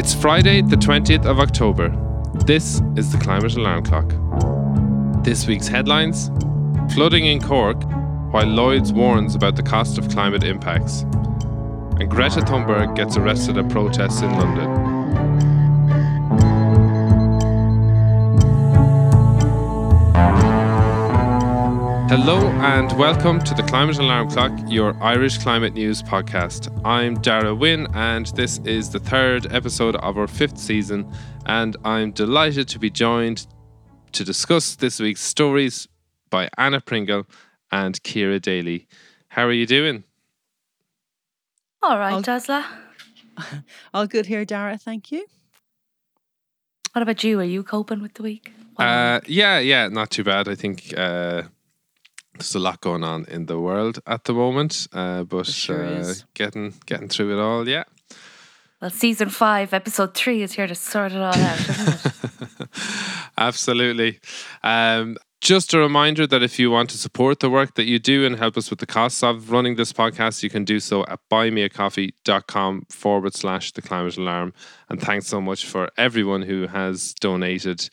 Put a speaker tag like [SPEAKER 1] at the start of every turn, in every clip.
[SPEAKER 1] It's Friday, the 20th of October. This is the Climate Alarm Clock. This week's headlines Flooding in Cork, while Lloyds warns about the cost of climate impacts. And Greta Thunberg gets arrested at protests in London. Hello and welcome to the Climate Alarm Clock, your Irish climate news podcast. I'm Darragh Wynne, and this is the third episode of our fifth season. And I'm delighted to be joined to discuss this week's stories by Anna Pringle and Ciara Daly. How are you doing?
[SPEAKER 2] All right,
[SPEAKER 3] I'll-
[SPEAKER 2] Jasla.
[SPEAKER 3] All good here, Darragh. Thank you.
[SPEAKER 2] What about you? Are you coping with the week?
[SPEAKER 1] Uh, yeah, yeah, not too bad. I think uh, there's a lot going on in the world at the moment, uh, but
[SPEAKER 3] sure
[SPEAKER 1] uh, getting getting through it all. Yeah.
[SPEAKER 2] well, season five, episode three is here to sort it all out, isn't it?
[SPEAKER 1] Absolutely. Um, just a reminder that if you want to support the work that you do and help us with the costs of running this podcast, you can do so at buymeacoffee.com forward slash the climate alarm. And thanks so much for everyone who has donated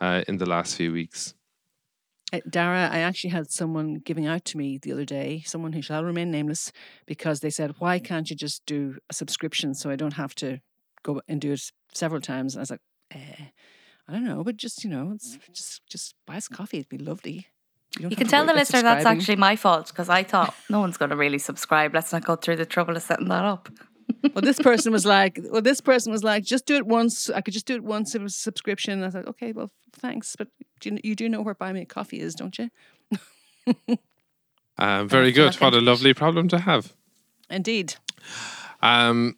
[SPEAKER 1] uh, in the last few weeks.
[SPEAKER 3] Uh, Darragh, I actually had someone giving out to me the other day, someone who shall remain nameless, because they said, Why can't you just do a subscription so I don't have to go and do it several times? And I was like, eh, I don't know, but just, you know, it's just just buy us coffee. It'd be lovely. don't
[SPEAKER 2] You can tell the listener that's actually my fault because I thought no one's going to really subscribe. Let's not go through the trouble of setting that up.
[SPEAKER 3] Well, this person was like, well, this person was like, just do it once. I could just do it once. It was a subscription. I was like, okay, well, thanks, but do you, you do know where Buy Me a Coffee is, don't you?
[SPEAKER 1] Um, very good. What a lovely problem to have.
[SPEAKER 3] Indeed.
[SPEAKER 1] Um,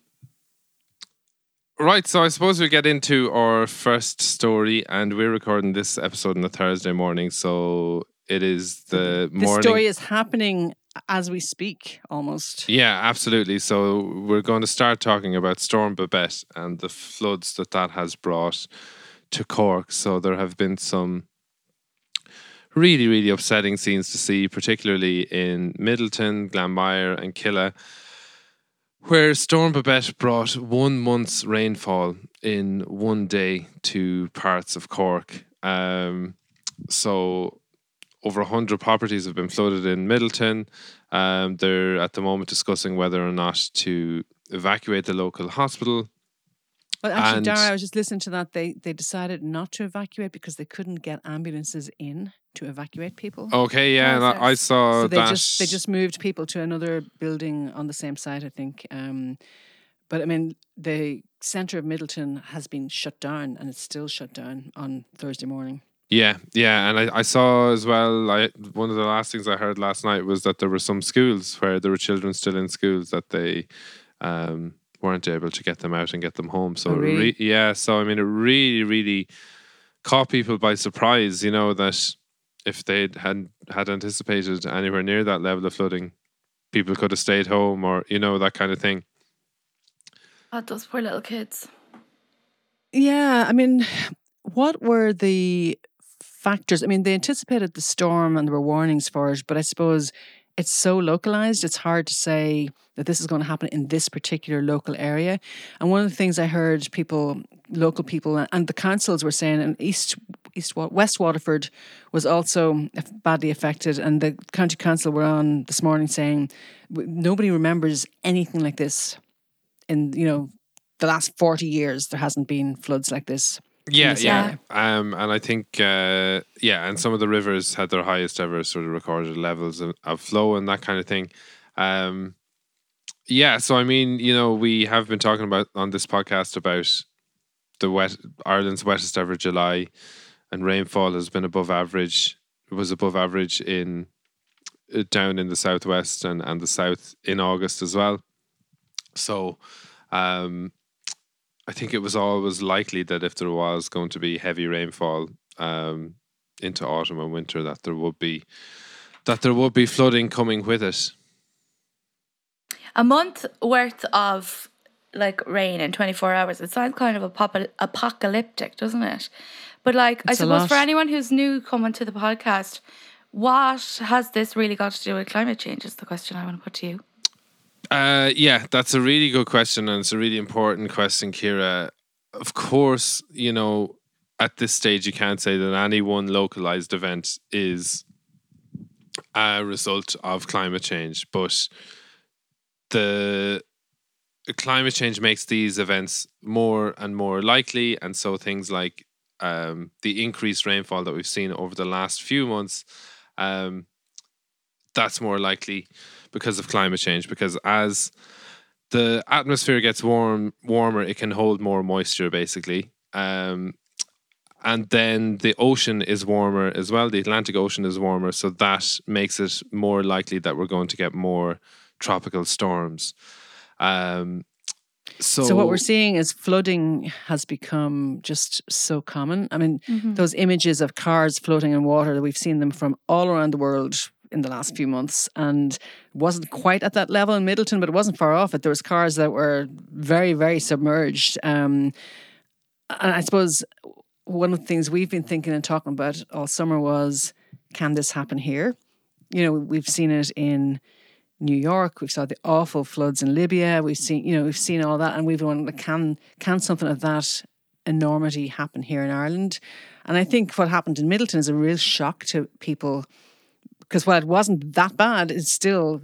[SPEAKER 1] right, so I suppose we get into our first story, and we're recording this episode on a Thursday morning, so it is the
[SPEAKER 3] This
[SPEAKER 1] morning.
[SPEAKER 3] story is happening as we speak, almost.
[SPEAKER 1] Yeah, absolutely. So we're going to start talking about Storm Babet and the floods that that has brought to Cork. So there have been some really, really upsetting scenes to see, particularly in Midleton, Glanmire, and Killeagh, where Storm Babet brought one month's rainfall in one day to parts of Cork. Um, so over 100 properties have been flooded in Midleton. Um, they're at the moment discussing whether or not to evacuate the local hospital.
[SPEAKER 3] Well, actually,
[SPEAKER 1] And-
[SPEAKER 3] Darragh, I was just listening to that. They they decided not to evacuate because they couldn't get ambulances in to evacuate people.
[SPEAKER 1] Okay, yeah, I, I saw
[SPEAKER 3] so they
[SPEAKER 1] that.
[SPEAKER 3] just they just moved people to another building on the same site, I think. Um, but I mean, the centre of Midleton has been shut down, and it's still shut down on Thursday morning.
[SPEAKER 1] Yeah, yeah, and I, I saw as well. I one of the last things I heard last night was that there were some schools where there were children still in schools that they um, weren't able to get them out and get them home. So
[SPEAKER 3] Oh, really?
[SPEAKER 1] re- yeah, so I mean, it really, really caught people by surprise. You know that if they had had anticipated anywhere near that level of flooding, people could have stayed home, or you know that kind of thing.
[SPEAKER 2] Oh, those poor little kids.
[SPEAKER 3] Yeah, I mean, what were the factors? I mean, they anticipated the storm and there were warnings for it, but I suppose it's so localized, it's hard to say that this is going to happen in this particular local area. And one of the things I heard people, local people, and the councils were saying, and East, East, West Waterford was also badly affected, and the county council were on this morning saying nobody remembers anything like this in you know the last 40 years there hasn't been floods like this
[SPEAKER 1] Yeah,
[SPEAKER 3] this
[SPEAKER 1] yeah. Um, and I think, uh, yeah, and some of the rivers had their highest ever sort of recorded levels of, of flow and that kind of thing. Um, yeah, so I mean, you know, we have been talking about on this podcast about the wet Ireland's wettest ever July, and rainfall has been above average. It was above average in uh, down in the southwest and and the south in August as well. So, um, I think it was always likely that if there was going to be heavy rainfall um, into autumn and winter, that there would be that there would be flooding coming with it.
[SPEAKER 2] A month worth of like rain in 24 hours. It sounds kind of apopo- apocalyptic, doesn't it? But like, I
[SPEAKER 3] It's a
[SPEAKER 2] suppose for anyone who's new coming to the podcast, what has this really got to do with climate change? Is the question I want to put to you.
[SPEAKER 1] Uh, yeah, that's a really good question, and it's a really important question, Ciara. of course, you know, at this stage, you can't say that any one localized event is a result of climate change, but the climate change makes these events more and more likely, and so things like um, the increased rainfall that we've seen over the last few months, um, that's more likely because of climate change. Because as the atmosphere gets warm, warmer, it can hold more moisture, basically. Um, and then the ocean is warmer as well. The Atlantic Ocean is warmer, so that makes it more likely that we're going to get more tropical storms. Um, so,
[SPEAKER 3] So what we're seeing is flooding has become just so common. I mean,
[SPEAKER 2] Mhm.
[SPEAKER 3] those images of cars floating in water, we've seen them from all around the world in the last few months and wasn't quite at that level in Midleton, but it wasn't far off it. There was cars that were very, very submerged. Um, and I suppose one of the things we've been thinking and talking about all summer was, can this happen here? You know, we've seen it in New York. We saw the awful floods in Libya. We've seen, you know, we've seen all that, and we've wondered, can can something of that enormity happen here in Ireland? And I think what happened in Midleton is a real shock to people because while it wasn't that bad, it's still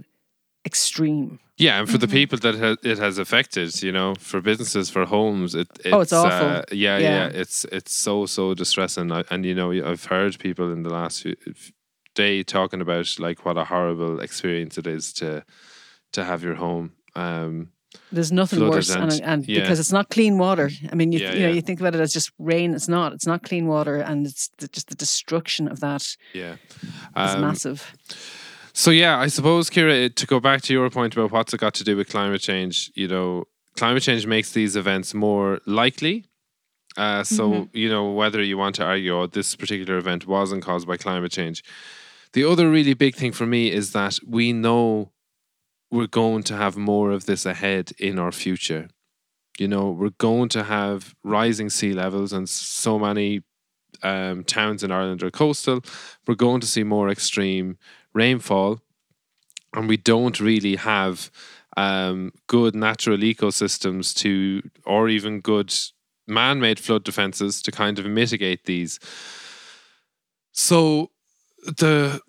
[SPEAKER 3] extreme.
[SPEAKER 1] Yeah, and for
[SPEAKER 3] Mm-hmm.
[SPEAKER 1] the people that ha- it has affected, you know, for businesses, for homes, it, it's,
[SPEAKER 3] Oh, it's awful.
[SPEAKER 1] Uh, yeah, yeah,
[SPEAKER 3] Yeah.
[SPEAKER 1] it's it's so so distressing. I- And you know, I've heard people in the last few, day talking about like what a horrible experience it is to to have your home. Um,
[SPEAKER 3] There's nothing worse, and,
[SPEAKER 1] and-
[SPEAKER 3] and
[SPEAKER 1] yeah.
[SPEAKER 3] because it's not clean water. I mean, you,
[SPEAKER 1] Yeah,
[SPEAKER 3] you know,
[SPEAKER 1] yeah.
[SPEAKER 3] you think about it as just rain. It's not. It's not clean water, and it's the, just the destruction of that.
[SPEAKER 1] yeah, Um,
[SPEAKER 3] massive.
[SPEAKER 1] So yeah, I suppose, Ciara, to go back to your point about what's it got to do with climate change, you know, climate change makes these events more likely. Uh, so you know whether you want to argue oh, this particular event wasn't caused by climate change. The other really big thing for me is that we know we're going to have more of this ahead in our future. You know, we're going to have rising sea levels, and so many um, towns in Ireland are coastal. We're going to see more extreme rainfall, and we don't really have um, good natural ecosystems to, or even good man-made flood defenses to kind of mitigate these. So the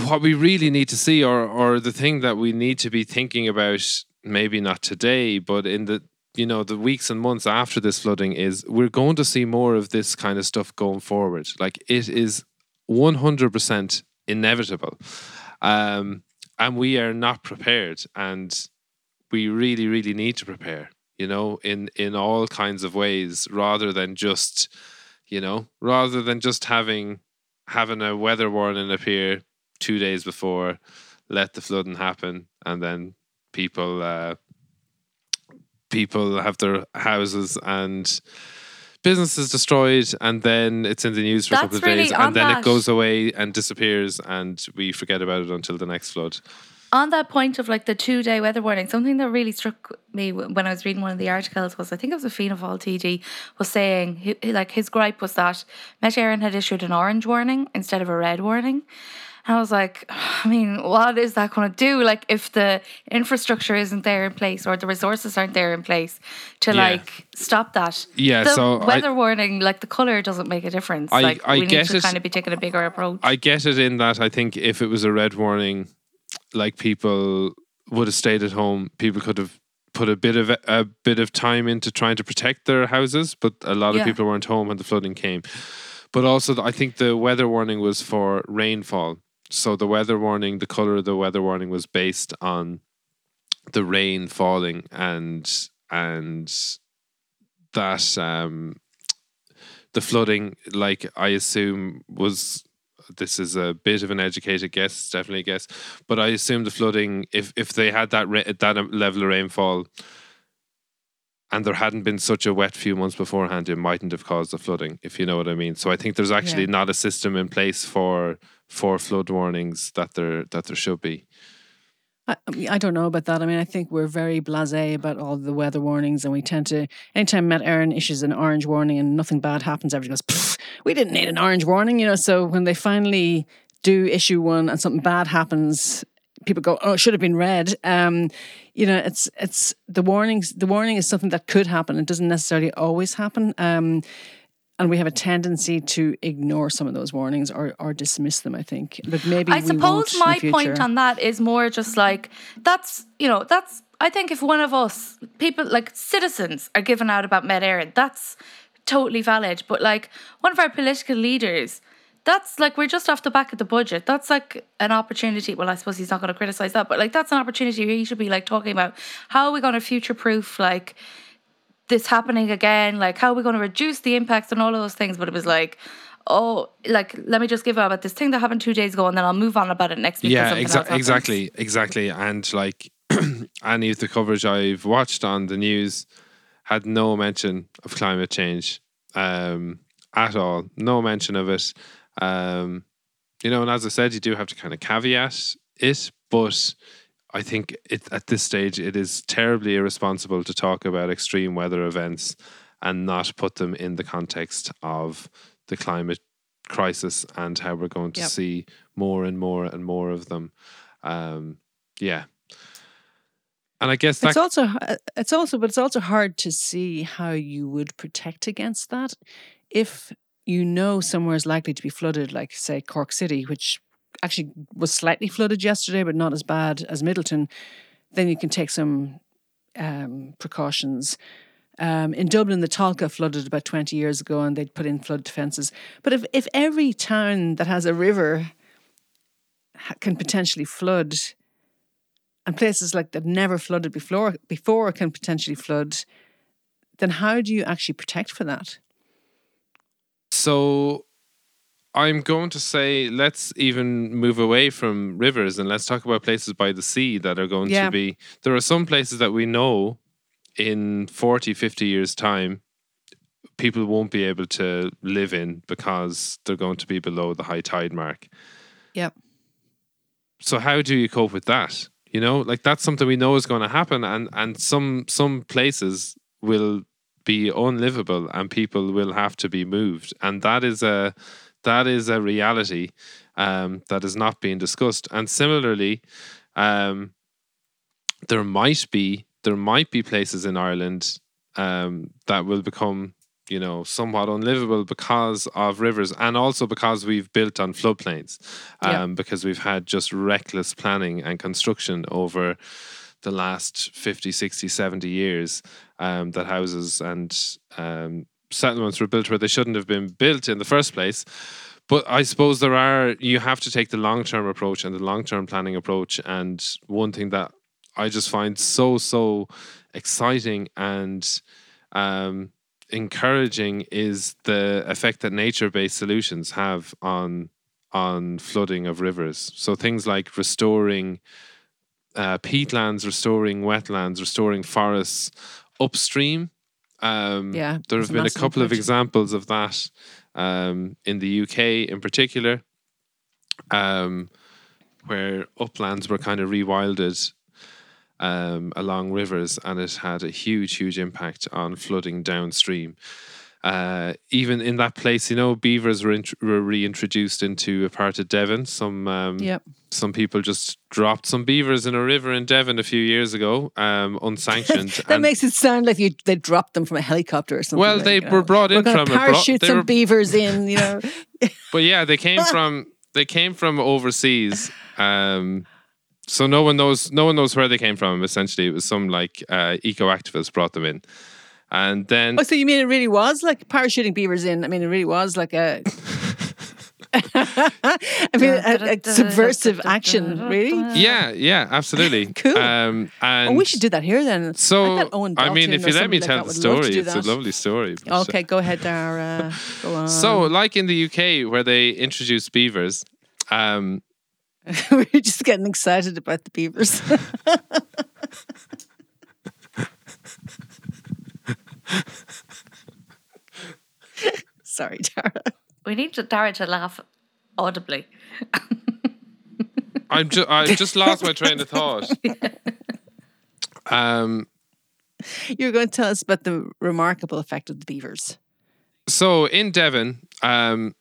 [SPEAKER 1] what we really need to see, or or the thing that we need to be thinking about, maybe not today, but in the you know the weeks and months after this flooding, is we're going to see more of this kind of stuff going forward. Like it is one hundred percent inevitable, um, and we are not prepared, and we really, really need to prepare. You know, in in all kinds of ways, rather than just, you know, rather than just having having a weather warning appear two days before, let the flooding happen, and then people uh, people have their houses and businesses destroyed, and then it's in the news for a couple of days,
[SPEAKER 2] really on
[SPEAKER 1] and then
[SPEAKER 2] that.
[SPEAKER 1] it goes away and disappears, and we forget about it until the next flood.
[SPEAKER 2] on that point of like the two day weather warning, something that really struck me when I was reading one of the articles was I think it was a Fianna Fáil TD was saying like his gripe was that Met Éireann had issued an orange warning instead of a red warning. I was like, I mean, what is that going to do? Like, if the infrastructure isn't there in place or the resources aren't there in place to
[SPEAKER 1] Yeah.
[SPEAKER 2] like stop that,
[SPEAKER 1] Yeah,
[SPEAKER 2] the
[SPEAKER 1] so I-
[SPEAKER 2] weather warning, like the color, doesn't make a difference.
[SPEAKER 1] I-
[SPEAKER 2] like,
[SPEAKER 1] I
[SPEAKER 2] we need to
[SPEAKER 1] it.
[SPEAKER 2] kind of be taking a bigger approach.
[SPEAKER 1] I get it in that I think if it was a red warning, like people would have stayed at home. People could have put a bit of a bit of time into trying to protect their houses, but a lot of
[SPEAKER 2] Yeah.
[SPEAKER 1] people weren't home when the flooding came. But also, I think the weather warning was for rainfall. So the weather warning, the color of the weather warning was based on the rain falling and and that um the flooding like I assume was this is a bit of an educated guess, definitely a guess, but I assume the flooding if if they had that ra- that level of rainfall and there hadn't been such a wet few months beforehand, it mightn't have caused the flooding, if you know what I mean. So I think there's actually
[SPEAKER 3] Yeah.
[SPEAKER 1] not a system in place for for flood warnings that there that there should be.
[SPEAKER 3] I, I don't know about that. I mean, I think we're very blasé about all the weather warnings, and we tend to, anytime Met Éireann issues an orange warning and nothing bad happens, everyone goes, we didn't need an orange warning, you know. So when they finally do issue one and something bad happens, people go, "Oh, it should have been red." Um, you know, it's it's the warnings. The warning is something that could happen. It doesn't necessarily always happen. Um, and we have a tendency to ignore some of those warnings or, or dismiss them. I think, but maybe
[SPEAKER 2] I
[SPEAKER 3] we
[SPEAKER 2] suppose
[SPEAKER 3] won't in the
[SPEAKER 2] my point on that is more just like that's you know that's I think if one of us people like citizens are given out about Med that's totally valid. But like one of our political leaders, that's like we're just off the back of the budget. That's like an opportunity. Well, I suppose he's not going to criticize that, but like that's an opportunity he should be like talking about how are we going to future proof like this happening again? Like, how are we going to reduce the impacts and all of those things? But it was like, oh, like, let me just give up about this thing that happened two days ago and then I'll move on about it next week.
[SPEAKER 1] yeah, exa- exactly, exactly. And like any of the coverage I've watched on the news had no mention of climate change um, at all. No mention of it. Um, you know, and as I said, you do have to kind of caveat it, but I think it, at this stage it is terribly irresponsible to talk about extreme weather events and not put them in the context of the climate crisis and how we're going to
[SPEAKER 3] Yep.
[SPEAKER 1] see more and more and more of them. Um, yeah. And I guess that
[SPEAKER 3] It's also uh, it's also but it's also hard to see how you would protect against that if you know somewhere is likely to be flooded, like say Cork City, which actually was slightly flooded yesterday, but not as bad as Midleton. Then you can take some um, precautions. Um, in Dublin, the Tolka flooded about 20 years ago and they'd put in flood defences. But if, if every town that has a river can potentially flood, and places like that never flooded before, before can potentially flood, then how do you actually protect for that?
[SPEAKER 1] So I'm going to say let's even move away from rivers and let's talk about places by the sea that are going
[SPEAKER 3] Yeah.
[SPEAKER 1] to be. There are some places that we know in 40, 50 years' time, people won't be able to live in because they're going to be below the high tide mark.
[SPEAKER 3] Yep.
[SPEAKER 1] So how do you cope with that? You know, like that's something we know is going to happen, and and some some places will be unlivable, and people will have to be moved, and that is a that is a reality um, that is not being discussed. And similarly, um, there might be there might be places in Ireland um, that will become you know somewhat unlivable because of rivers and also because we've built on floodplains um,
[SPEAKER 3] Yeah.
[SPEAKER 1] because we've had just reckless planning and construction over the last 50 60 70 years um, that houses and um, settlements were built where they shouldn't have been built in the first place but I suppose there are you have to take the long term approach and the long term planning approach. And one thing that I just find so so exciting and um, encouraging is the effect that nature based solutions have on on flooding of rivers. So things like restoring uh, peatlands, restoring wetlands, restoring forests upstream. Um,
[SPEAKER 3] Yeah,
[SPEAKER 1] there have been a couple of examples of that um, in the UK in particular, um, where uplands were kind of rewilded um, along rivers, and it had a huge, huge impact on flooding downstream. Uh, even in that place, you know, beavers were, were reintroduced into a part of Devon. Some um,
[SPEAKER 3] Yep.
[SPEAKER 1] some people just dropped some beavers in a river in Devon a few years ago, um, unsanctioned.
[SPEAKER 3] That
[SPEAKER 1] and-
[SPEAKER 3] makes it sound like you they dropped them from a helicopter or something.
[SPEAKER 1] Well,
[SPEAKER 3] like,
[SPEAKER 1] they
[SPEAKER 3] you
[SPEAKER 1] were
[SPEAKER 3] know.
[SPEAKER 1] brought in
[SPEAKER 3] We're
[SPEAKER 1] from
[SPEAKER 3] parachute
[SPEAKER 1] They
[SPEAKER 3] some
[SPEAKER 1] were-
[SPEAKER 3] beavers in, you know.
[SPEAKER 1] But yeah, they came from they came from overseas. Um, so no one knows no one knows where they came from. Essentially, it was some like uh, eco activists brought them in, and then
[SPEAKER 3] oh, so you mean it really was like parachuting beavers in? I mean, it really was like a. I mean, a, a subversive action, really.
[SPEAKER 1] yeah, yeah, absolutely,
[SPEAKER 3] Cool.
[SPEAKER 1] Um, and
[SPEAKER 3] Oh, we should do that here then.
[SPEAKER 1] So
[SPEAKER 3] Owen
[SPEAKER 1] I mean, if you let me tell the
[SPEAKER 3] that would love to
[SPEAKER 1] story, it's a lovely story.
[SPEAKER 3] Okay, go ahead, Darragh. Go on.
[SPEAKER 1] So, like in the UK, where they introduced beavers, um,
[SPEAKER 3] we're just getting excited about the beavers. Sorry, Tara.
[SPEAKER 2] We need to, Darragh to laugh audibly.
[SPEAKER 1] I'm just I just lost my train of thought. Um,
[SPEAKER 3] You're going to tell us about the remarkable effect of the beavers.
[SPEAKER 1] so in Devon, um,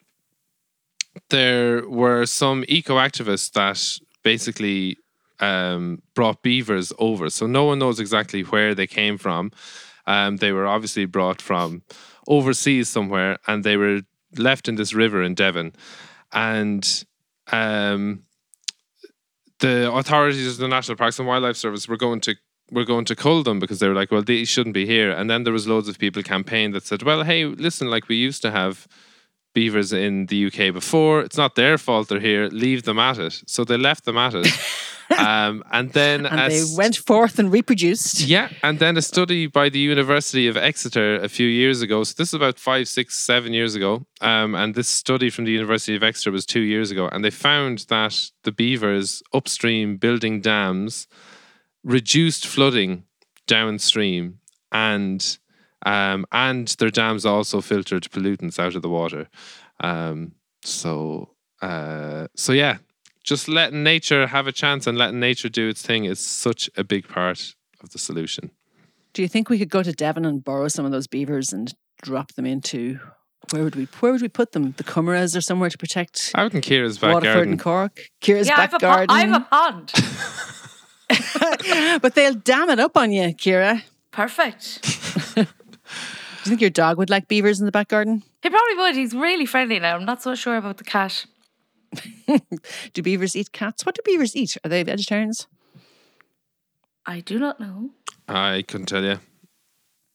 [SPEAKER 1] there were some eco activists that basically um, brought beavers over. So no one knows exactly where they came from. Um, they were obviously brought from overseas somewhere, and they were left in this river in Devon, and um, the authorities of the National Parks and Wildlife Service were going to were going to cull them because they were like, well, these shouldn't be here. And then there was loads of people campaigned that said, well, hey, listen, like we used to have beavers in the UK before. It's not their fault they're here. Leave them at it. So they left them at it. um, and then
[SPEAKER 3] and they went forth and reproduced.
[SPEAKER 1] Yeah, and then a study by the University of Exeter a few years ago. So this is about five, six, seven years ago. Um, and this study from the University of Exeter was two years ago, and they found that the beavers upstream building dams reduced flooding downstream and um, and their dams also filtered pollutants out of the water. Um, so uh, so yeah, just letting nature have a chance and letting nature do its thing is such a big part of the solution.
[SPEAKER 3] Do you think we could go to Devon and borrow some of those beavers and drop them into where would we where would we put them? The Comeraghs or somewhere to protect
[SPEAKER 1] out in Ciara's back
[SPEAKER 3] Waterford
[SPEAKER 1] garden.
[SPEAKER 3] and Cork. Ciara's
[SPEAKER 2] yeah,
[SPEAKER 3] back
[SPEAKER 2] I have
[SPEAKER 3] garden.
[SPEAKER 2] A po- I have a pond.
[SPEAKER 3] but they'll dam it up on you, Ciara.
[SPEAKER 2] Perfect.
[SPEAKER 3] Do you think your dog would like beavers in the back garden?
[SPEAKER 2] He probably would. He's really friendly now. I'm not so sure about the cat.
[SPEAKER 3] Do beavers eat cats? What do beavers eat? Are they vegetarians?
[SPEAKER 2] I do not know.
[SPEAKER 1] I couldn't tell you.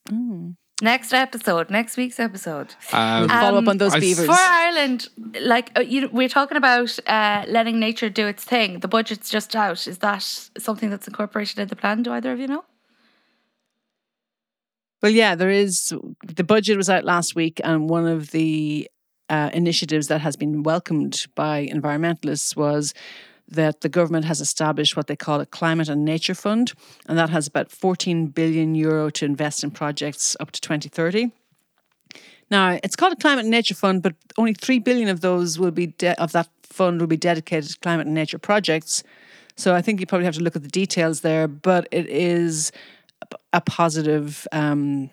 [SPEAKER 3] Mm.
[SPEAKER 2] Next episode, next week's episode.
[SPEAKER 1] Um,
[SPEAKER 3] We'll follow up
[SPEAKER 2] Um,
[SPEAKER 3] on those
[SPEAKER 1] I-
[SPEAKER 3] beavers.
[SPEAKER 2] For Ireland, like uh, you, we're talking about uh, letting nature do its thing. The budget's just out. Is that something that's incorporated in the plan? Do either of you know?
[SPEAKER 3] Well, yeah, there is. The budget was out last week, and one of the uh, initiatives that has been welcomed by environmentalists was that the government has established what they call a climate and nature fund, and that has about 14 billion euro to invest in projects up to 2030. Now, it's called a climate and nature fund, but only 3 billion of those will be de- of that fund will be dedicated to climate and nature projects. So I think you probably have to look at the details there, but it is a positive um,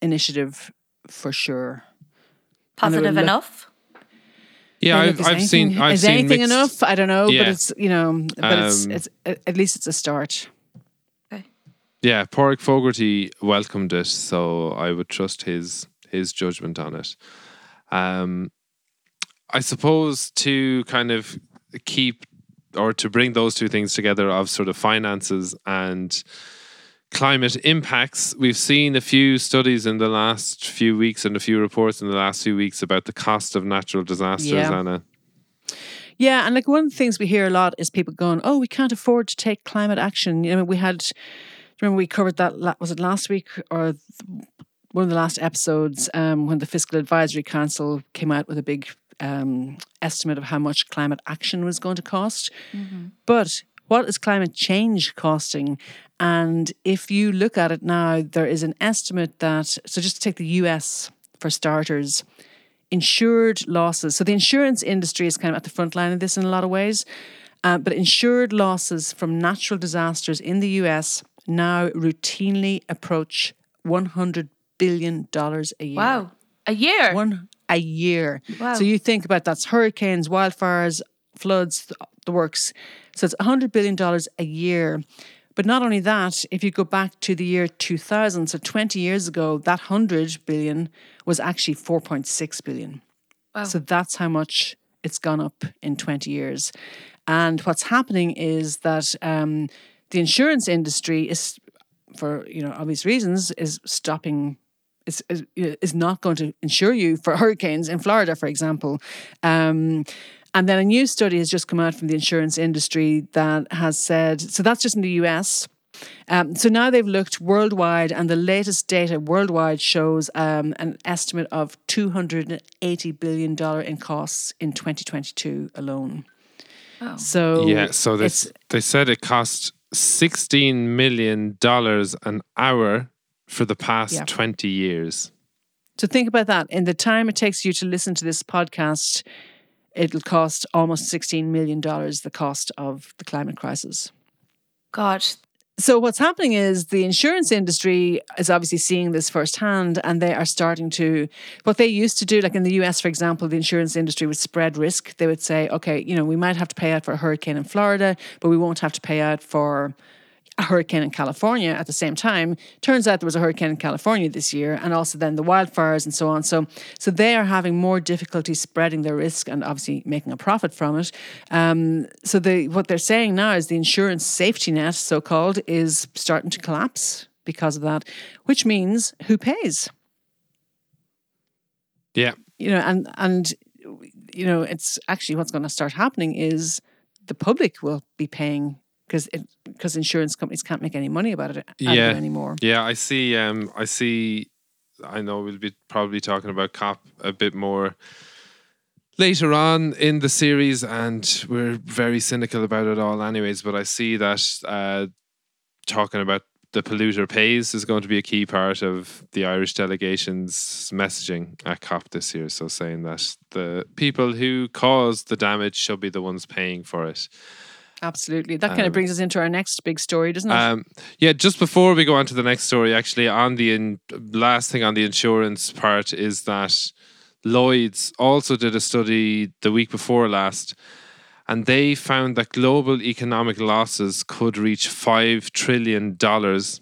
[SPEAKER 3] initiative for sure. And they were
[SPEAKER 2] Positive
[SPEAKER 3] look-
[SPEAKER 2] enough.
[SPEAKER 1] yeah, I've, I've seen.
[SPEAKER 3] anything-
[SPEAKER 1] I've
[SPEAKER 3] is
[SPEAKER 1] seen
[SPEAKER 3] anything
[SPEAKER 1] mixed-
[SPEAKER 3] enough? I don't know,
[SPEAKER 1] Yeah.
[SPEAKER 3] but it's you know, but it's
[SPEAKER 1] Um,
[SPEAKER 3] it's at least it's a start.
[SPEAKER 1] Yeah, Pádraig Fogarty welcomed it, so I would trust his his judgment on it. Um, I suppose to kind of keep or to bring those two things together of sort of finances and climate impacts, we've seen a few studies in the last few weeks and a few reports in the last few weeks about the cost of natural disasters,
[SPEAKER 3] Yeah.
[SPEAKER 1] Anna.
[SPEAKER 3] Yeah, and like one of the things we hear a lot is people going, "Oh, we can't afford to take climate action." You know, we had remember we covered that was it last week or one of the last episodes um, when the Fiscal Advisory Council came out with a big um, estimate of how much climate action was going to cost. But what is climate change costing? And if you look at it now, there is an estimate that so just to take the US for starters, insured losses. So the insurance industry is kind of at the front line of this in a lot of ways. Uh, but insured losses from natural disasters in the US now routinely approach $100 billion a year.
[SPEAKER 2] Wow. A year.
[SPEAKER 3] One a year.
[SPEAKER 2] Wow.
[SPEAKER 3] So you think about that's hurricanes, wildfires, floods, th- the works. So it's $100 billion a year. But not only that, if you go back to the year 2000, so 20 years ago, that 100 billion was actually 4.6 billion.
[SPEAKER 2] Wow.
[SPEAKER 3] So that's how much it's gone up in 20 years. And what's happening is that um, the insurance industry is, for you know obvious reasons, is stopping. Is, is, is not going to insure you for hurricanes in Florida, for example. Um, and then a new study has just come out from the insurance industry that has said so that's just in the US. Um, so now they've looked worldwide, and the latest data worldwide shows um, an estimate of $280 billion in costs in 2022 alone.
[SPEAKER 2] Oh.
[SPEAKER 3] So
[SPEAKER 1] Yeah, so
[SPEAKER 3] it's-
[SPEAKER 1] this they said it cost sixteen million dollars an hour for the past
[SPEAKER 3] Yeah.
[SPEAKER 1] twenty years.
[SPEAKER 3] So think about that. In the time it takes you to listen to this podcast, it'll cost almost $16 million the cost of the climate crisis.
[SPEAKER 2] God.
[SPEAKER 3] so what's happening is the insurance industry is obviously seeing this firsthand and they are starting to what they used to do like in the US for example the insurance industry would spread risk they would say okay you know we might have to pay out for a hurricane in Florida but we won't have to pay out for a hurricane in California at the same time. Turns out there was a hurricane in California this year, and also then the wildfires and so on. So, so they are having more difficulty spreading their risk and obviously making a profit from it. Um, so the what they're saying now is the insurance safety net, so called, is starting to collapse because of that, which means who pays?
[SPEAKER 1] Yeah,
[SPEAKER 3] You know, and and you know, it's actually what's going to start happening is the public will be paying because because insurance companies can't make any money about it
[SPEAKER 1] Yeah.
[SPEAKER 3] anymore.
[SPEAKER 1] Yeah, I see. Um, I see. I know we'll be probably talking about COP a bit more later on in the series, and we're very cynical about it all, anyways. But I see that uh, talking about the polluter pays is going to be a key part of the Irish delegation's messaging at COP this year. So saying that the people who caused the damage should be the ones paying for it.
[SPEAKER 3] Absolutely. That kind
[SPEAKER 1] Um,
[SPEAKER 3] of brings us into our next big story, doesn't it?
[SPEAKER 1] Um, yeah, just before we go on to the next story, actually, on the in, last thing on the insurance part is that Lloyd's also did a study the week before last, and they found that global economic losses could reach five trillion dollars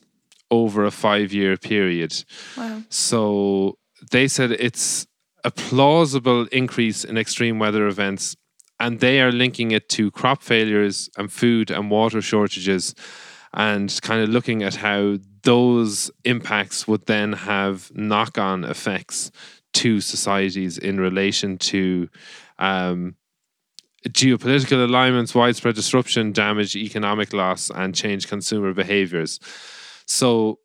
[SPEAKER 1] over a five-year period.
[SPEAKER 2] Wow.
[SPEAKER 1] So they said it's a plausible increase in extreme weather events, and they are linking it to crop failures and food and water shortages, and kind of looking at how those impacts would then have knock on effects to societies in relation to. Um, geopolitical alignments, widespread disruption, damage, economic loss, and change consumer behaviors. So,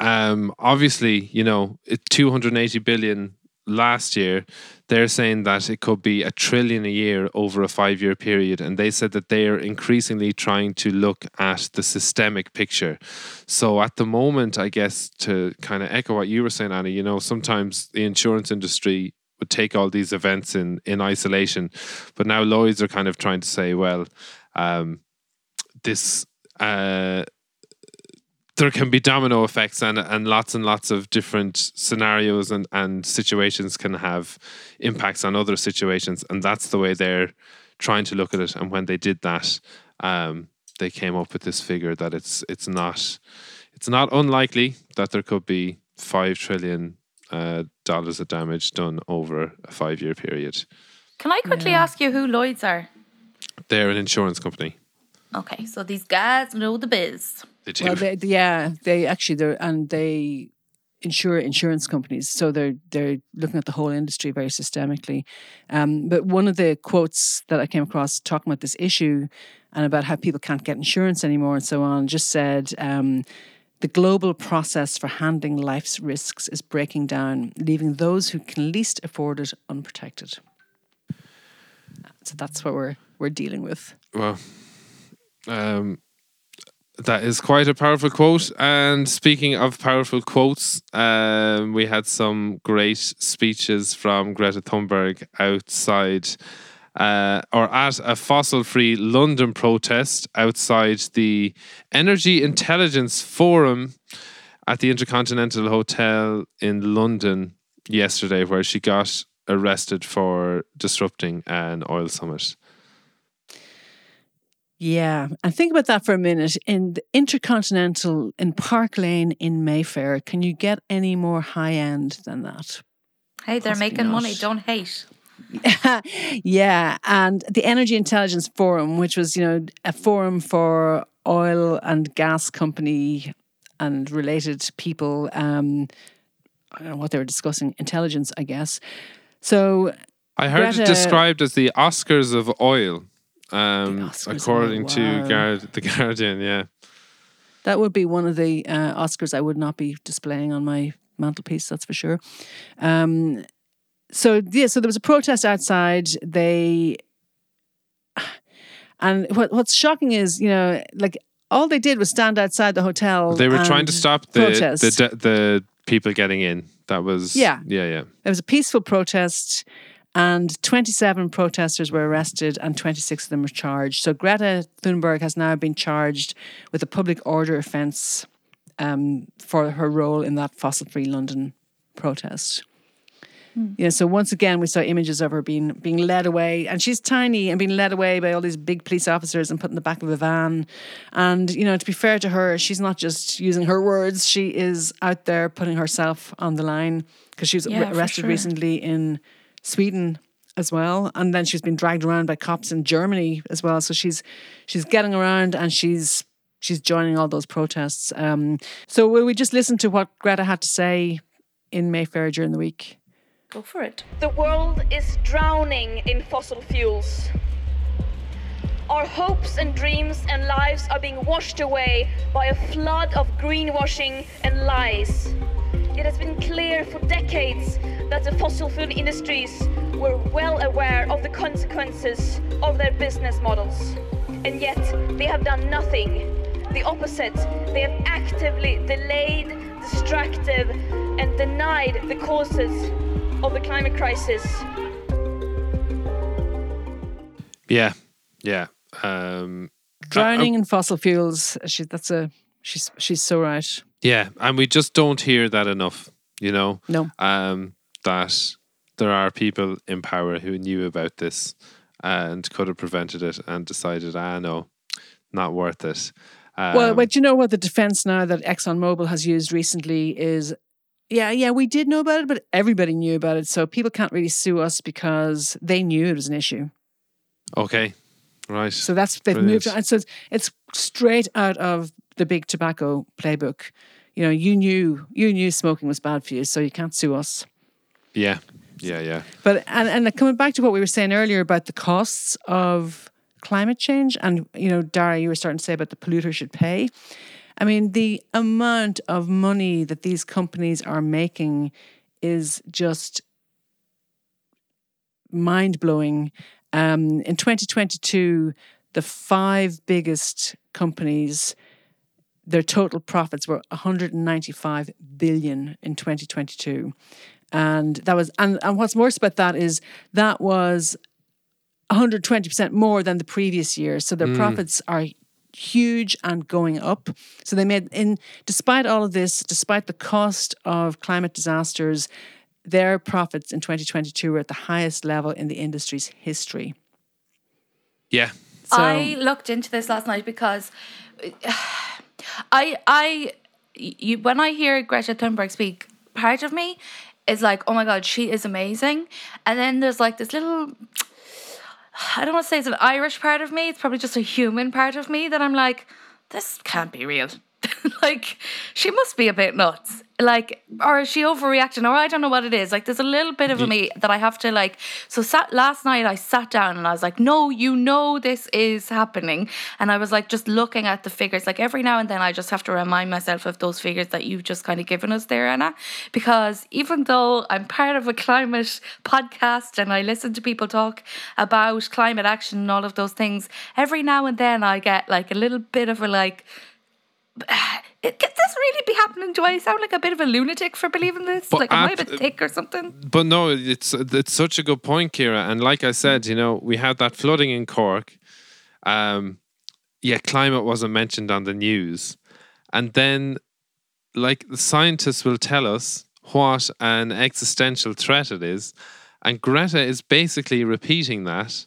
[SPEAKER 1] um, obviously, you know, 280 billion last year. They're saying that it could be a trillion a year over a five year period. And they said that they are increasingly trying to look at the systemic picture. So, at the moment, I guess to kind of echo what you were saying, Annie, you know, sometimes the insurance industry would take all these events in in isolation, but now Lloyd's are kind of trying to say, well, um, this uh, there can be domino effects and and lots and lots of different scenarios and and situations can have impacts on other situations, and that's the way they're trying to look at it. And when they did that, um, they came up with this figure that it's it's not it's not unlikely that there could be five trillion uh, dollars of damage done over a five year period.
[SPEAKER 2] Can I quickly
[SPEAKER 3] Yeah.
[SPEAKER 2] ask you who Lloyd's are?
[SPEAKER 1] They're an insurance company.
[SPEAKER 2] Okay, so these guys know the biz.
[SPEAKER 1] They do.
[SPEAKER 3] well, they, yeah, they actually they're and they insure insurance companies, so they're they're looking at the whole industry very systemically. Um, but one of the quotes that I came across talking about this issue and about how people can't get insurance anymore and so on just said. Um, the global process for handling life's risks is breaking down, leaving those who can least afford it unprotected. So that's what we're we're dealing with.
[SPEAKER 1] Well, um, that is quite a powerful quote. And speaking of powerful quotes, um, we had some great speeches from Greta Thunberg outside. Uh, or at a fossil free London protest outside the Energy Intelligence Forum at the Intercontinental Hotel in London yesterday, where she got arrested for disrupting an oil summit.
[SPEAKER 3] Yeah, and think about that for a minute. In the Intercontinental in Park Lane in Mayfair, can you get any more high end than that?
[SPEAKER 2] Hey, they're
[SPEAKER 3] Possibly
[SPEAKER 2] making
[SPEAKER 3] not.
[SPEAKER 2] money. Don't hate.
[SPEAKER 3] yeah, and the Energy Intelligence Forum, which was you know a forum for oil and gas company and related people. Um, I don't know what they were discussing, intelligence, I guess. So
[SPEAKER 1] I heard
[SPEAKER 3] Greta-
[SPEAKER 1] it described as the Oscars of oil, um,
[SPEAKER 3] The
[SPEAKER 1] according to. Guard, the Guardian. Yeah,
[SPEAKER 3] That would be one of the uh, Oscars I would not be displaying on my mantelpiece, that's for sure. Um, so, yeah, so there was a protest outside. They, and what, what's shocking is, you know, like all they did was stand outside the hotel.
[SPEAKER 1] they were trying to stop the the, de- the people getting in. That was
[SPEAKER 3] Yeah.
[SPEAKER 1] yeah, yeah.
[SPEAKER 3] It was a peaceful protest. And 27 protesters were arrested and 26 of them were charged. So Greta Thunberg has now been charged with a public order offence um, for her role in that fossil free London protest. You know, so once again, we saw images of her being being led away, and she's tiny and being led away by all these big police officers and put in the back of a van. And you know, to be fair to her, she's not just using her words; she is out there putting herself on the line because she was
[SPEAKER 2] Yeah,
[SPEAKER 3] arrested
[SPEAKER 2] sure.
[SPEAKER 3] recently in Sweden as well, and then she's been dragged around by cops in Germany as well. So she's she's getting around and she's she's joining all those protests. Um, so will we just listen to what Greta had to say in Mayfair during the week?
[SPEAKER 2] Go for it.
[SPEAKER 4] The world is drowning in fossil fuels. Our hopes and dreams and lives are being washed away by a flood of greenwashing and lies. It has been clear for decades that the fossil fuel industries were well aware of the consequences of their business models. And yet, they have done nothing. The opposite, they have actively delayed, distracted, and denied the causes of the climate crisis.
[SPEAKER 1] Yeah, yeah. Um,
[SPEAKER 3] Drowning in fossil fuels. She, that's a she's she's so right.
[SPEAKER 1] Yeah, and we just don't hear that enough. You know,
[SPEAKER 3] No.
[SPEAKER 1] um, that there are people in power who knew about this and could have prevented it and decided, ah, no, not worth it. Um,
[SPEAKER 3] Well, but you know what the defense now that ExxonMobil has used recently is yeah, yeah, we did know about it, but everybody knew about it. So people can't really sue us because they knew it was an issue.
[SPEAKER 1] okay, right.
[SPEAKER 3] So that's they've
[SPEAKER 1] Brilliant.
[SPEAKER 3] moved on. So it's, it's straight out of the big tobacco playbook. You know, you knew you knew smoking was bad for you, so you can't sue us.
[SPEAKER 1] yeah, yeah, yeah.
[SPEAKER 3] But and and coming back to what we were saying earlier about the costs of climate change, and you know, Darragh, you were starting to say about the polluter should pay. I mean, the amount of money that these companies are making is just mind blowing. Um, in 2022, the five biggest companies, their total profits were 195 billion in 2022 and that was and, and what's worse about that is that was 120% more than the previous year. So their hmm. profits are huge and going up. So they made in despite all of this despite the cost of climate disasters their profits in 2022 were at the highest level in the industry's history.
[SPEAKER 1] Yeah,
[SPEAKER 3] so
[SPEAKER 2] I looked into this last night because uh, I I you when I hear Greta Thunberg speak, part of me is like, oh my god, she is amazing, and then there's like this little. I don't want to say it's an Irish part of me. It's probably just a human part of me that I'm like, this can't be real. like, she must be a bit nuts. Like, or is she overreacting? Or I don't know what it is. Like, there's a little bit of me that I have to like. So sat last night, I sat down and I was like, no, you know this is happening. And I was like, just looking at the figures. Like every now and then, I just have to remind myself of those figures that you've just kind of given us there, Anna. Because even though I'm part of a climate podcast and I listen to people talk about climate action and all of those things, every now and then I get like a little bit of a like. It, could this really be happening? Do I sound like a bit of a lunatic for believing this?
[SPEAKER 1] But
[SPEAKER 2] like, am I a bit thick or something?
[SPEAKER 1] but no, it's it's such a good point, Ciara. And like I said, you know, we had that flooding in Cork. Um, yeah, climate wasn't mentioned on the news, and then, like the scientists will tell us what an existential threat it is, and Greta is basically repeating that.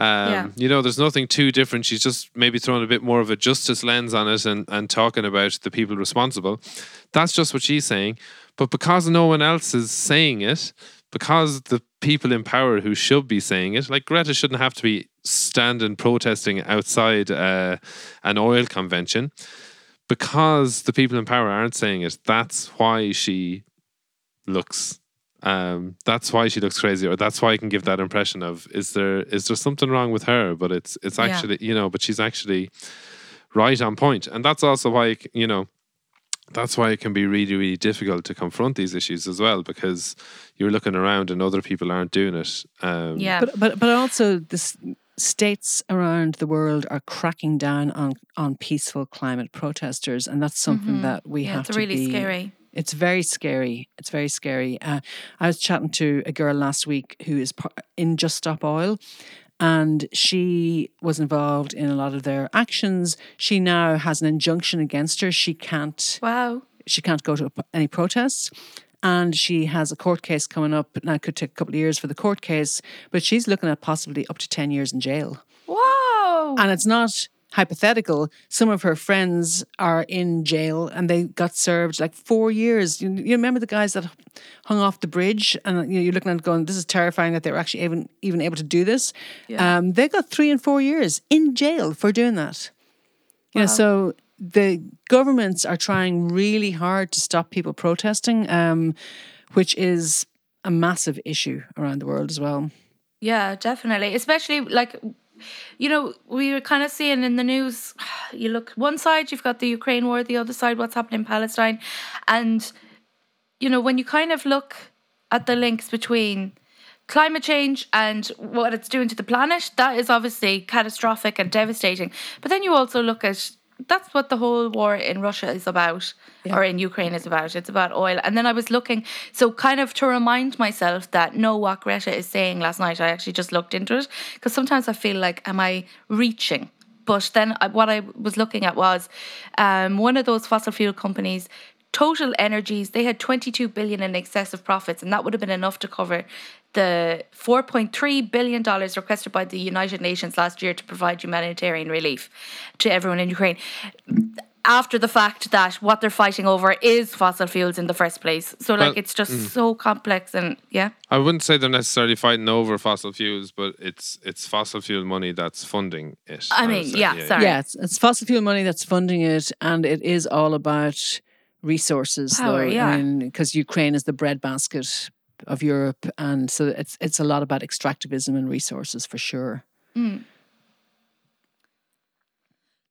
[SPEAKER 1] Um,
[SPEAKER 2] Yeah.
[SPEAKER 1] You know, there's nothing too different. She's just maybe throwing a bit more of a justice lens on it and, and talking about the people responsible. That's just what she's saying. But because no one else is saying it, because the people in power who should be saying it, like Greta shouldn't have to be standing protesting outside uh, an oil convention, because the people in power aren't saying it, that's why she looks um that's why she looks crazy or that's why I can give that impression of is there is there something wrong with her but it's it's
[SPEAKER 2] Yeah.
[SPEAKER 1] actually you know but she's actually right on point and that's also why you know that's why it can be really really difficult to confront these issues as well because you're looking around and other people aren't doing it um
[SPEAKER 2] Yeah.
[SPEAKER 3] But but but also the states around the world are cracking down on on peaceful climate protesters, and that's something that we
[SPEAKER 2] Mm-hmm. yeah,
[SPEAKER 3] have
[SPEAKER 2] it's
[SPEAKER 3] to
[SPEAKER 2] really
[SPEAKER 3] be
[SPEAKER 2] scary.
[SPEAKER 3] It's very scary. It's very scary. Uh, I was chatting to a girl last week who is in Just Stop Oil, and she was involved in a lot of their actions. She now has an injunction against her. She can't
[SPEAKER 2] Wow.
[SPEAKER 3] she can't go to any protests. And she has a court case coming up. Now, it could take a couple of years for the court case, but she's looking at possibly up to 10 years in jail.
[SPEAKER 2] Whoa.
[SPEAKER 3] And it's not hypothetical. Some of her friends are in jail and they got served like four years. You, you remember the guys that hung off the bridge and you know, you're looking at it going, this is terrifying that they were actually even, even able to do this.
[SPEAKER 2] Yeah.
[SPEAKER 3] Um, they got three and four years in jail for doing that.
[SPEAKER 2] Wow.
[SPEAKER 3] so the governments are trying really hard to stop people protesting, um, which is a massive issue around the world as well.
[SPEAKER 2] Yeah, definitely. Especially like, you know, we were kind of seeing in the news. You look one side, you've got the Ukraine war, the other side, what's happening in Palestine, and you know when you kind of look at the links between climate change and what it's doing to the planet, that is obviously catastrophic and devastating. But then you also look at that's what the whole war in Russia is about, or in Ukraine is about. It's about oil. And then I was looking, so kind of to remind myself that no, what Greta is saying last night, I actually just looked into it because sometimes I feel like, am I reaching? But then I, what I was looking at was um, one of those fossil fuel companies. Total Energies, they had 22 billion in excessive profits, and that would have been enough to cover the 4.3 billion dollars requested by the United Nations last year to provide humanitarian relief to everyone in Ukraine. After the fact that what they're fighting over is fossil fuels in the first place, so like
[SPEAKER 1] Well,
[SPEAKER 2] it's just mm. so complex and yeah,
[SPEAKER 1] I wouldn't say they're necessarily fighting over fossil fuels, but it's it's fossil fuel money that's funding it.
[SPEAKER 2] I
[SPEAKER 1] would
[SPEAKER 2] mean,
[SPEAKER 1] say,
[SPEAKER 2] yeah, sorry.
[SPEAKER 3] Yeah, it's, it's fossil fuel money that's funding it, and it is all about resources.
[SPEAKER 2] Power,
[SPEAKER 3] though.
[SPEAKER 2] yeah.
[SPEAKER 3] I mean, because Ukraine is the breadbasket of Europe, and so it's it's a lot about extractivism and resources for sure.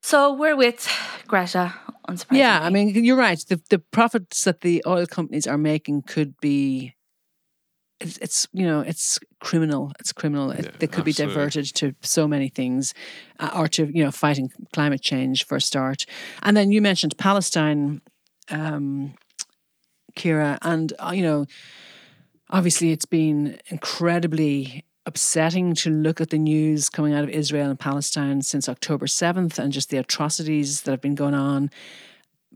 [SPEAKER 2] So we're with Greta, unsurprisingly.
[SPEAKER 3] Yeah, I mean, you're right. The the profits that the oil companies are making could be. It's, it's you know it's criminal. It's criminal. It-
[SPEAKER 1] Yeah,
[SPEAKER 3] they could be diverted to so many things, uh, or to you know fighting climate change for a start. And then you mentioned Palestine, um, Ciara, and uh, you know, obviously it's been incredibly upsetting to look at the news coming out of Israel and Palestine since October 7th and just the atrocities that have been going on.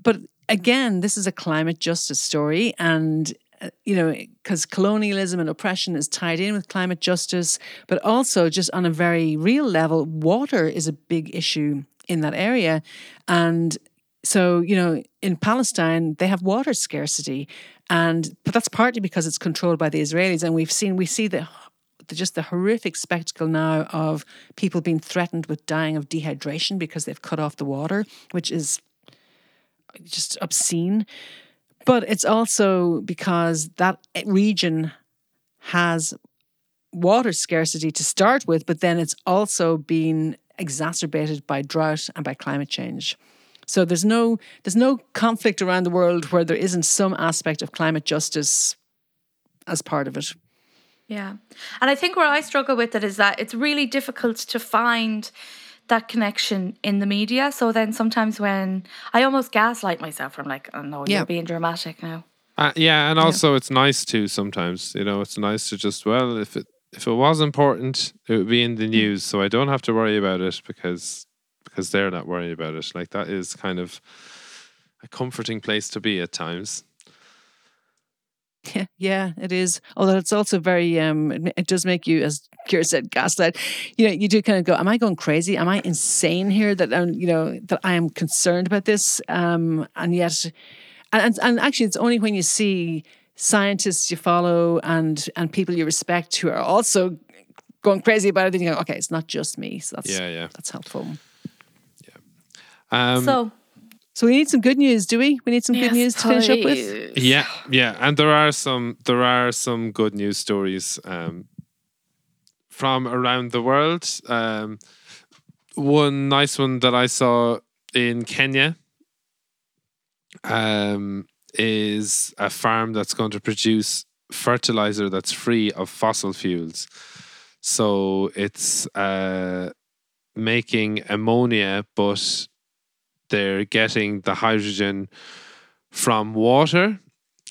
[SPEAKER 3] But again, this is a climate justice story. And, uh, you know, because colonialism and oppression is tied in with climate justice, but also just on a very real level, water is a big issue in that area. And so, you know, in Palestine, they have water scarcity. And but that's partly because it's controlled by the Israelis. And we've seen we see the the, just the horrific spectacle now of people being threatened with dying of dehydration because they've cut off the water, which is just obscene. But it's also because that region has water scarcity to start with, but then it's also been exacerbated by drought and by climate change. So there's no there's no conflict around the world where there isn't some aspect of climate justice as part of it.
[SPEAKER 2] Yeah. And I think where I struggle with it is that it's really difficult to find that connection in the media. So then sometimes when I almost gaslight myself, I'm like, oh no,
[SPEAKER 3] Yeah.
[SPEAKER 2] you're being dramatic now.
[SPEAKER 1] Uh, yeah, and also it's nice to sometimes, you know, it's nice to just well, if it if it was important, it would be in the news, so I don't have to worry about it because because they're not worried about it. Like that is kind of a comforting place to be at times.
[SPEAKER 3] Yeah, yeah, it is. Although it's also very, um, it, does make you, as Ciara said, gaslight. You know, you do kind of go, "Am I going crazy? Am I insane here? That um, you know, that I am concerned about this." Um, and yet, and, and and actually, it's only when you see scientists you follow and and people you respect who are also going crazy about it, then you go, "Okay, it's not just me." So that's
[SPEAKER 1] Yeah, yeah.
[SPEAKER 3] that's helpful.
[SPEAKER 1] Um,
[SPEAKER 2] so
[SPEAKER 3] So we need some good news, do we? We need some good
[SPEAKER 2] yes,
[SPEAKER 3] news to finish up with.
[SPEAKER 1] Yeah, yeah, and there are some there are some good news stories um, from around the world. Um, one nice one that I saw in Kenya um, is a farm that's going to produce fertilizer that's free of fossil fuels. So it's uh, making ammonia, but they're getting the hydrogen from water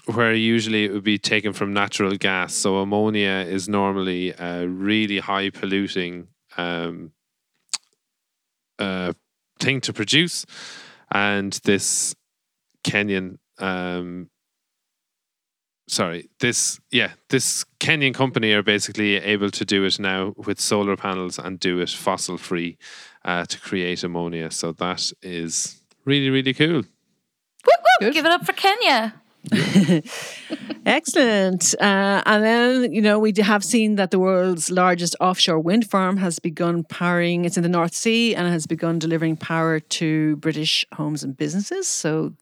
[SPEAKER 1] where usually it would be taken from natural gas. So ammonia is normally a really high polluting um, uh, thing to produce, and this Kenyan um, sorry, this yeah, this Kenyan company are basically able to do it now with solar panels and do it fossil free uh, to create ammonia. So that is really really cool.
[SPEAKER 2] Woo, woo,
[SPEAKER 3] Good.
[SPEAKER 2] give it up for Kenya.
[SPEAKER 3] Excellent. Uh, and then, you know, we have seen that the world's largest offshore wind farm has begun powering, it's in the North Sea and has begun delivering power to British homes and businesses. So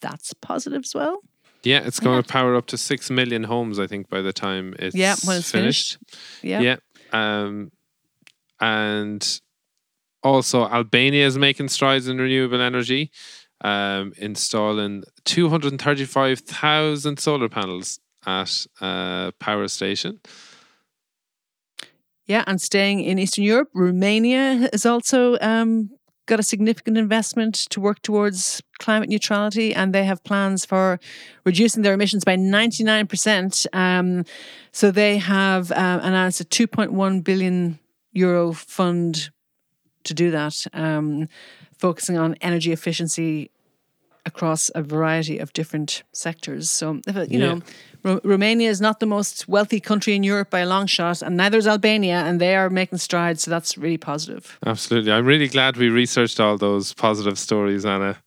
[SPEAKER 3] that's positive as well.
[SPEAKER 1] Yeah, it's going to power up to six million homes. I think by the time it's
[SPEAKER 3] Yeah, when it's finished. Yeah.
[SPEAKER 1] Yeah. Um, and also Albania is making strides in renewable energy, um, installing 235,000 solar panels at a power station.
[SPEAKER 3] Yeah. And staying in Eastern Europe, Romania is also um, got a significant investment to work towards climate neutrality, and they have plans for reducing their emissions by 99%. Um, so they have um, announced a 2.1 billion euro fund to do that, um, focusing on energy efficiency across a variety of different sectors. So, you
[SPEAKER 1] Yeah.
[SPEAKER 3] know, Ro- Romania is not the most wealthy country in Europe by a long shot, and neither is Albania, and they are making strides. So that's really positive.
[SPEAKER 1] Absolutely. I'm really glad we researched all those positive stories, Anna.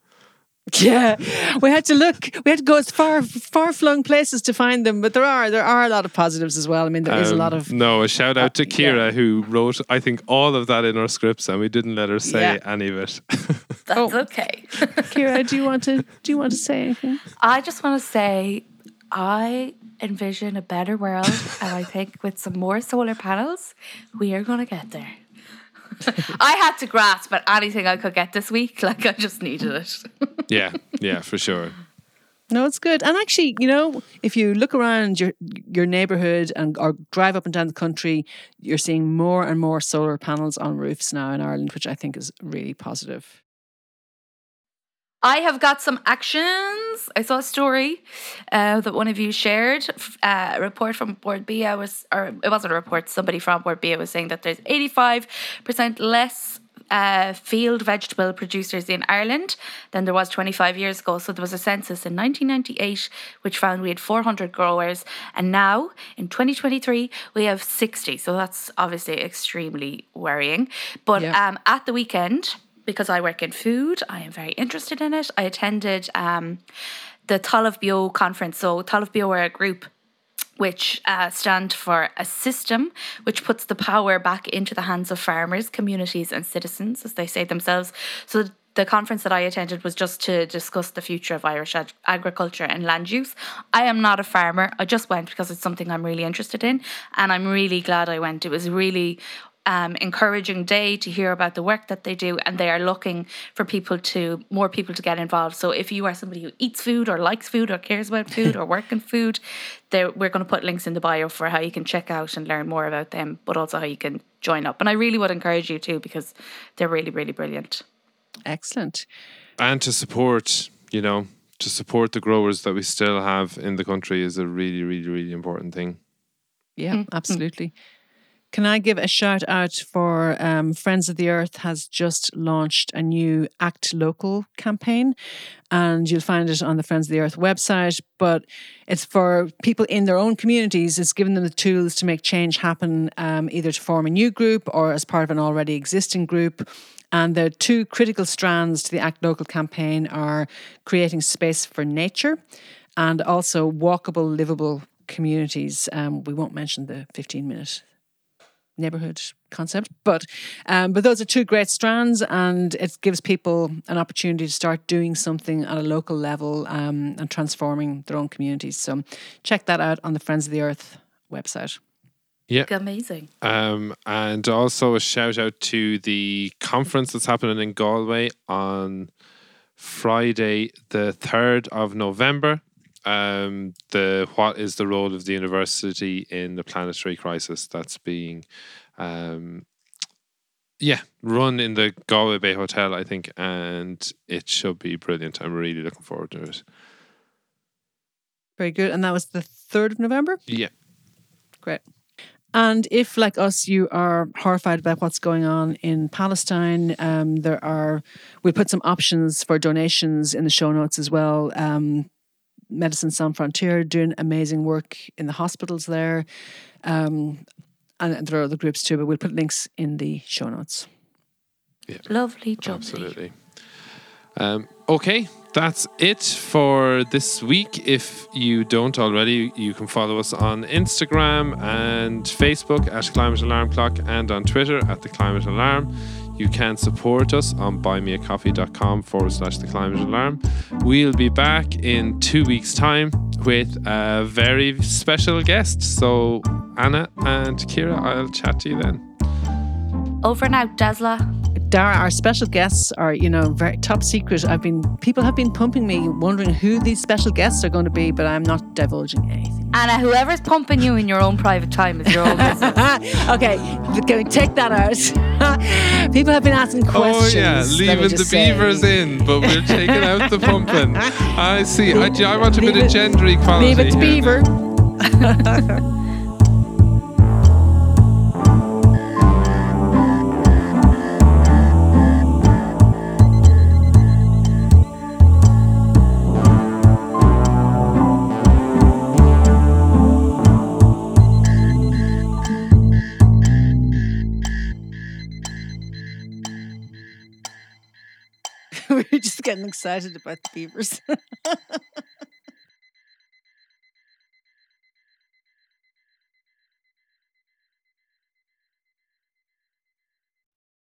[SPEAKER 3] Yeah, we had to look. We had to go as far far flung places to find them, but there are there are a lot of positives as well. I mean, there there is a
[SPEAKER 1] Um,
[SPEAKER 3] lot of
[SPEAKER 1] no, a shout out to
[SPEAKER 3] uh,
[SPEAKER 1] Ciara
[SPEAKER 3] yeah.
[SPEAKER 1] who wrote, I think, all of that in our scripts, and we didn't let her say
[SPEAKER 3] Yeah.
[SPEAKER 1] any of it.
[SPEAKER 2] That's
[SPEAKER 3] Oh.
[SPEAKER 2] okay.
[SPEAKER 3] Ciara. Do you want to do you want to say anything?
[SPEAKER 2] I just want to say, I envision a better world, and I think with some more solar panels, we are going to get there. I had to grasp at anything I could get this week. Like I just needed it.
[SPEAKER 1] yeah, yeah, for sure.
[SPEAKER 3] No, it's good. And actually, you know, if you look around your your neighborhood and or drive up and down the country, you're seeing more and more solar panels on roofs now in Ireland, which I think is really positive.
[SPEAKER 2] I have got some actions. I saw a story uh, that one of you shared. Uh, a report from Bord Bia. I was, or it wasn't a report. Somebody from Bord Bia. was saying that there's 85 percent less uh, field vegetable producers in Ireland than there was 25 years ago. So there was a census in 1998 which found we had 400 growers, and now in 2023 we have 60. So that's obviously extremely worrying. But
[SPEAKER 3] Yeah.
[SPEAKER 2] um, at the weekend because I work in food, I am very interested in it. I attended um, the Talamh Beo conference. So Talamh Beo are a group which uh, stand for a system which puts the power back into the hands of farmers, communities, and citizens, as they say themselves. So the conference that I attended was just to discuss the future of Irish ag- agriculture and land use. I am not a farmer. I just went because it's something I'm really interested in, and I'm really glad I went. It was really um, encouraging day to hear about the work that they do, and they are looking for people to more people to get involved. So if you are somebody who eats food or likes food or cares about food or work in food, there we're going to put links in the bio for how you can check out and learn more about them, but also how you can join up. And I really would encourage you to because they're really really brilliant.
[SPEAKER 3] Excellent.
[SPEAKER 1] and to support you know to support the growers that we still have in the country is a really really really important thing
[SPEAKER 3] Yeah, absolutely. Can I give a shout out for um, Friends of the Earth has just launched a new Act Local campaign, and you'll find it on the Friends of the Earth website. But it's for people in their own communities. It's giving them the tools to make change happen, um, either to form a new group or as part of an already existing group. And the two critical strands to the Act Local campaign are creating space for nature and also walkable, livable communities. Um, we won't mention the 15 minute neighborhood concept, but um, but those are two great strands, and it gives people an opportunity to start doing something at a local level um, and transforming their own communities. So check that out on the Friends of the Earth website. Yeah.
[SPEAKER 2] Amazing.
[SPEAKER 1] um, and also a shout out to the conference that's happening in galway on friday the 3rd of november um, the what is the role of the university in the planetary crisis that's being um, yeah run in the galway bay hotel i think and it should be brilliant i'm really looking forward to it
[SPEAKER 3] Very good. And that was the 3rd of November?
[SPEAKER 1] Yeah.
[SPEAKER 3] Great. And if, like us, you are horrified about what's going on in Palestine, um, there are, we'll put some options for donations in the show notes as well. Um, Medicine Sans Frontier doing amazing work in the hospitals there. Um, and, and there are other groups too, but we'll put links in the show notes.
[SPEAKER 2] Lovely, job.
[SPEAKER 1] Absolutely. Um, okay, that's it for this week. If you don't already, you can follow us on Instagram and Facebook at Climate Alarm Clock and on Twitter at The Climate Alarm. You can support us on buymeacoffee.com forward slash The Climate Alarm. We'll be back in two weeks' time with a very special guest. So, Anna and Ciara, I'll chat to you then.
[SPEAKER 2] Over and out, Dazzler.
[SPEAKER 3] Darragh, our special guests are, you know, very top secret. I've been people have been pumping me, wondering who these special guests are going to be, but I'm not divulging anything.
[SPEAKER 2] Anna, whoever's pumping you in your own private time is your own business.
[SPEAKER 3] okay, can we take that out? people have been asking oh, questions.
[SPEAKER 1] Oh yeah, leaving the
[SPEAKER 3] say.
[SPEAKER 1] beavers in, but we're taking out the pumping. I see. I, I want a bit
[SPEAKER 3] Leave
[SPEAKER 1] of
[SPEAKER 3] it-
[SPEAKER 1] gender equality.
[SPEAKER 3] Leave it to
[SPEAKER 1] here.
[SPEAKER 3] beaver. Getting excited about the beavers.